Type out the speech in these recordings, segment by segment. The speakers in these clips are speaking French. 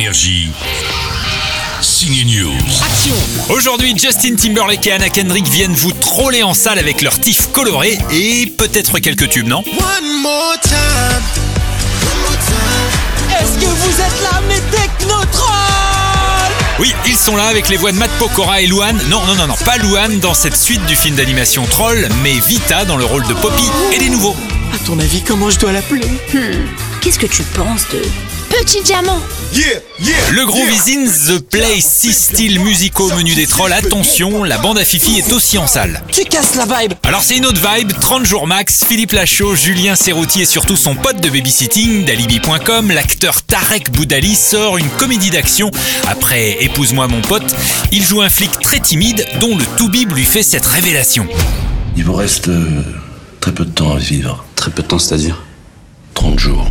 Énergie. Signe News. Action Aujourd'hui, Justin Timberlake et Anna Kendrick viennent vous troller en salle avec leur tif coloré et peut-être quelques tubes, non? One more time. Est-ce que vous êtes là, mes technotrolls Oui, ils sont là avec les voix de Matt Pokora et Luan. Non, non, non, non, pas Luan dans cette suite du film d'animation Troll, mais Vita dans le rôle de Poppy et les nouveaux. À ton avis, comment je dois l'appeler? Qu'est-ce que tu penses de Petit Diamant Yeah, yeah. Le gros in The Play 6 styles musicaux au menu des trolls. Attention, la bande à Fifi est aussi en salle. Tu casses la vibe Alors c'est une autre vibe, 30 jours max, Philippe Lachaud, Julien Serrouti et surtout son pote de babysitting, d'alibi.com, l'acteur Tarek Boudali sort une comédie d'action. Après Épouse-moi mon pote, il joue un flic très timide dont le toubib lui fait cette révélation. Il vous reste euh, très peu de temps à vivre. Très peu de temps, c'est-à-dire? 30 jours.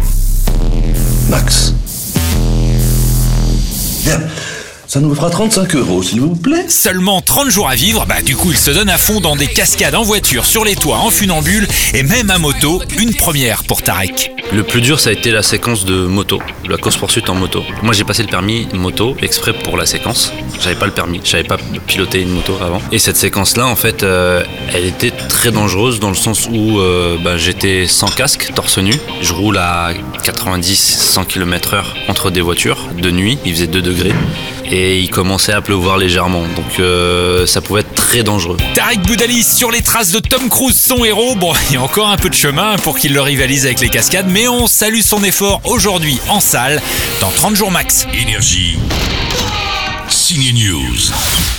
Ça nous fera 35 euros, s'il vous plaît. Seulement 30 jours à vivre, bah du coup il se donne à fond dans des cascades en voiture, sur les toits, en funambule et même à moto, une première pour Tarek. Le plus dur, ça a été la séquence de moto, la course-poursuite en moto. Moi, j'ai passé le permis moto exprès pour la séquence. J'avais pas le permis, j'avais pas piloté une moto avant. Et cette séquence-là, en fait, euh, elle était très dangereuse dans le sens où euh, bah, j'étais sans casque, torse nu. Je roule à 90-100 km/h entre des voitures de nuit. Il faisait 2 degrés et il commençait à pleuvoir légèrement. Donc euh, ça pouvait être très dangereux. Tarek Boudali sur les traces de Tom Cruise, son héros. Bon, il y a encore un peu de chemin pour qu'il le rivalise avec les cascades, mais on salue son effort aujourd'hui en salle dans 30 jours max. Énergie. Signe News.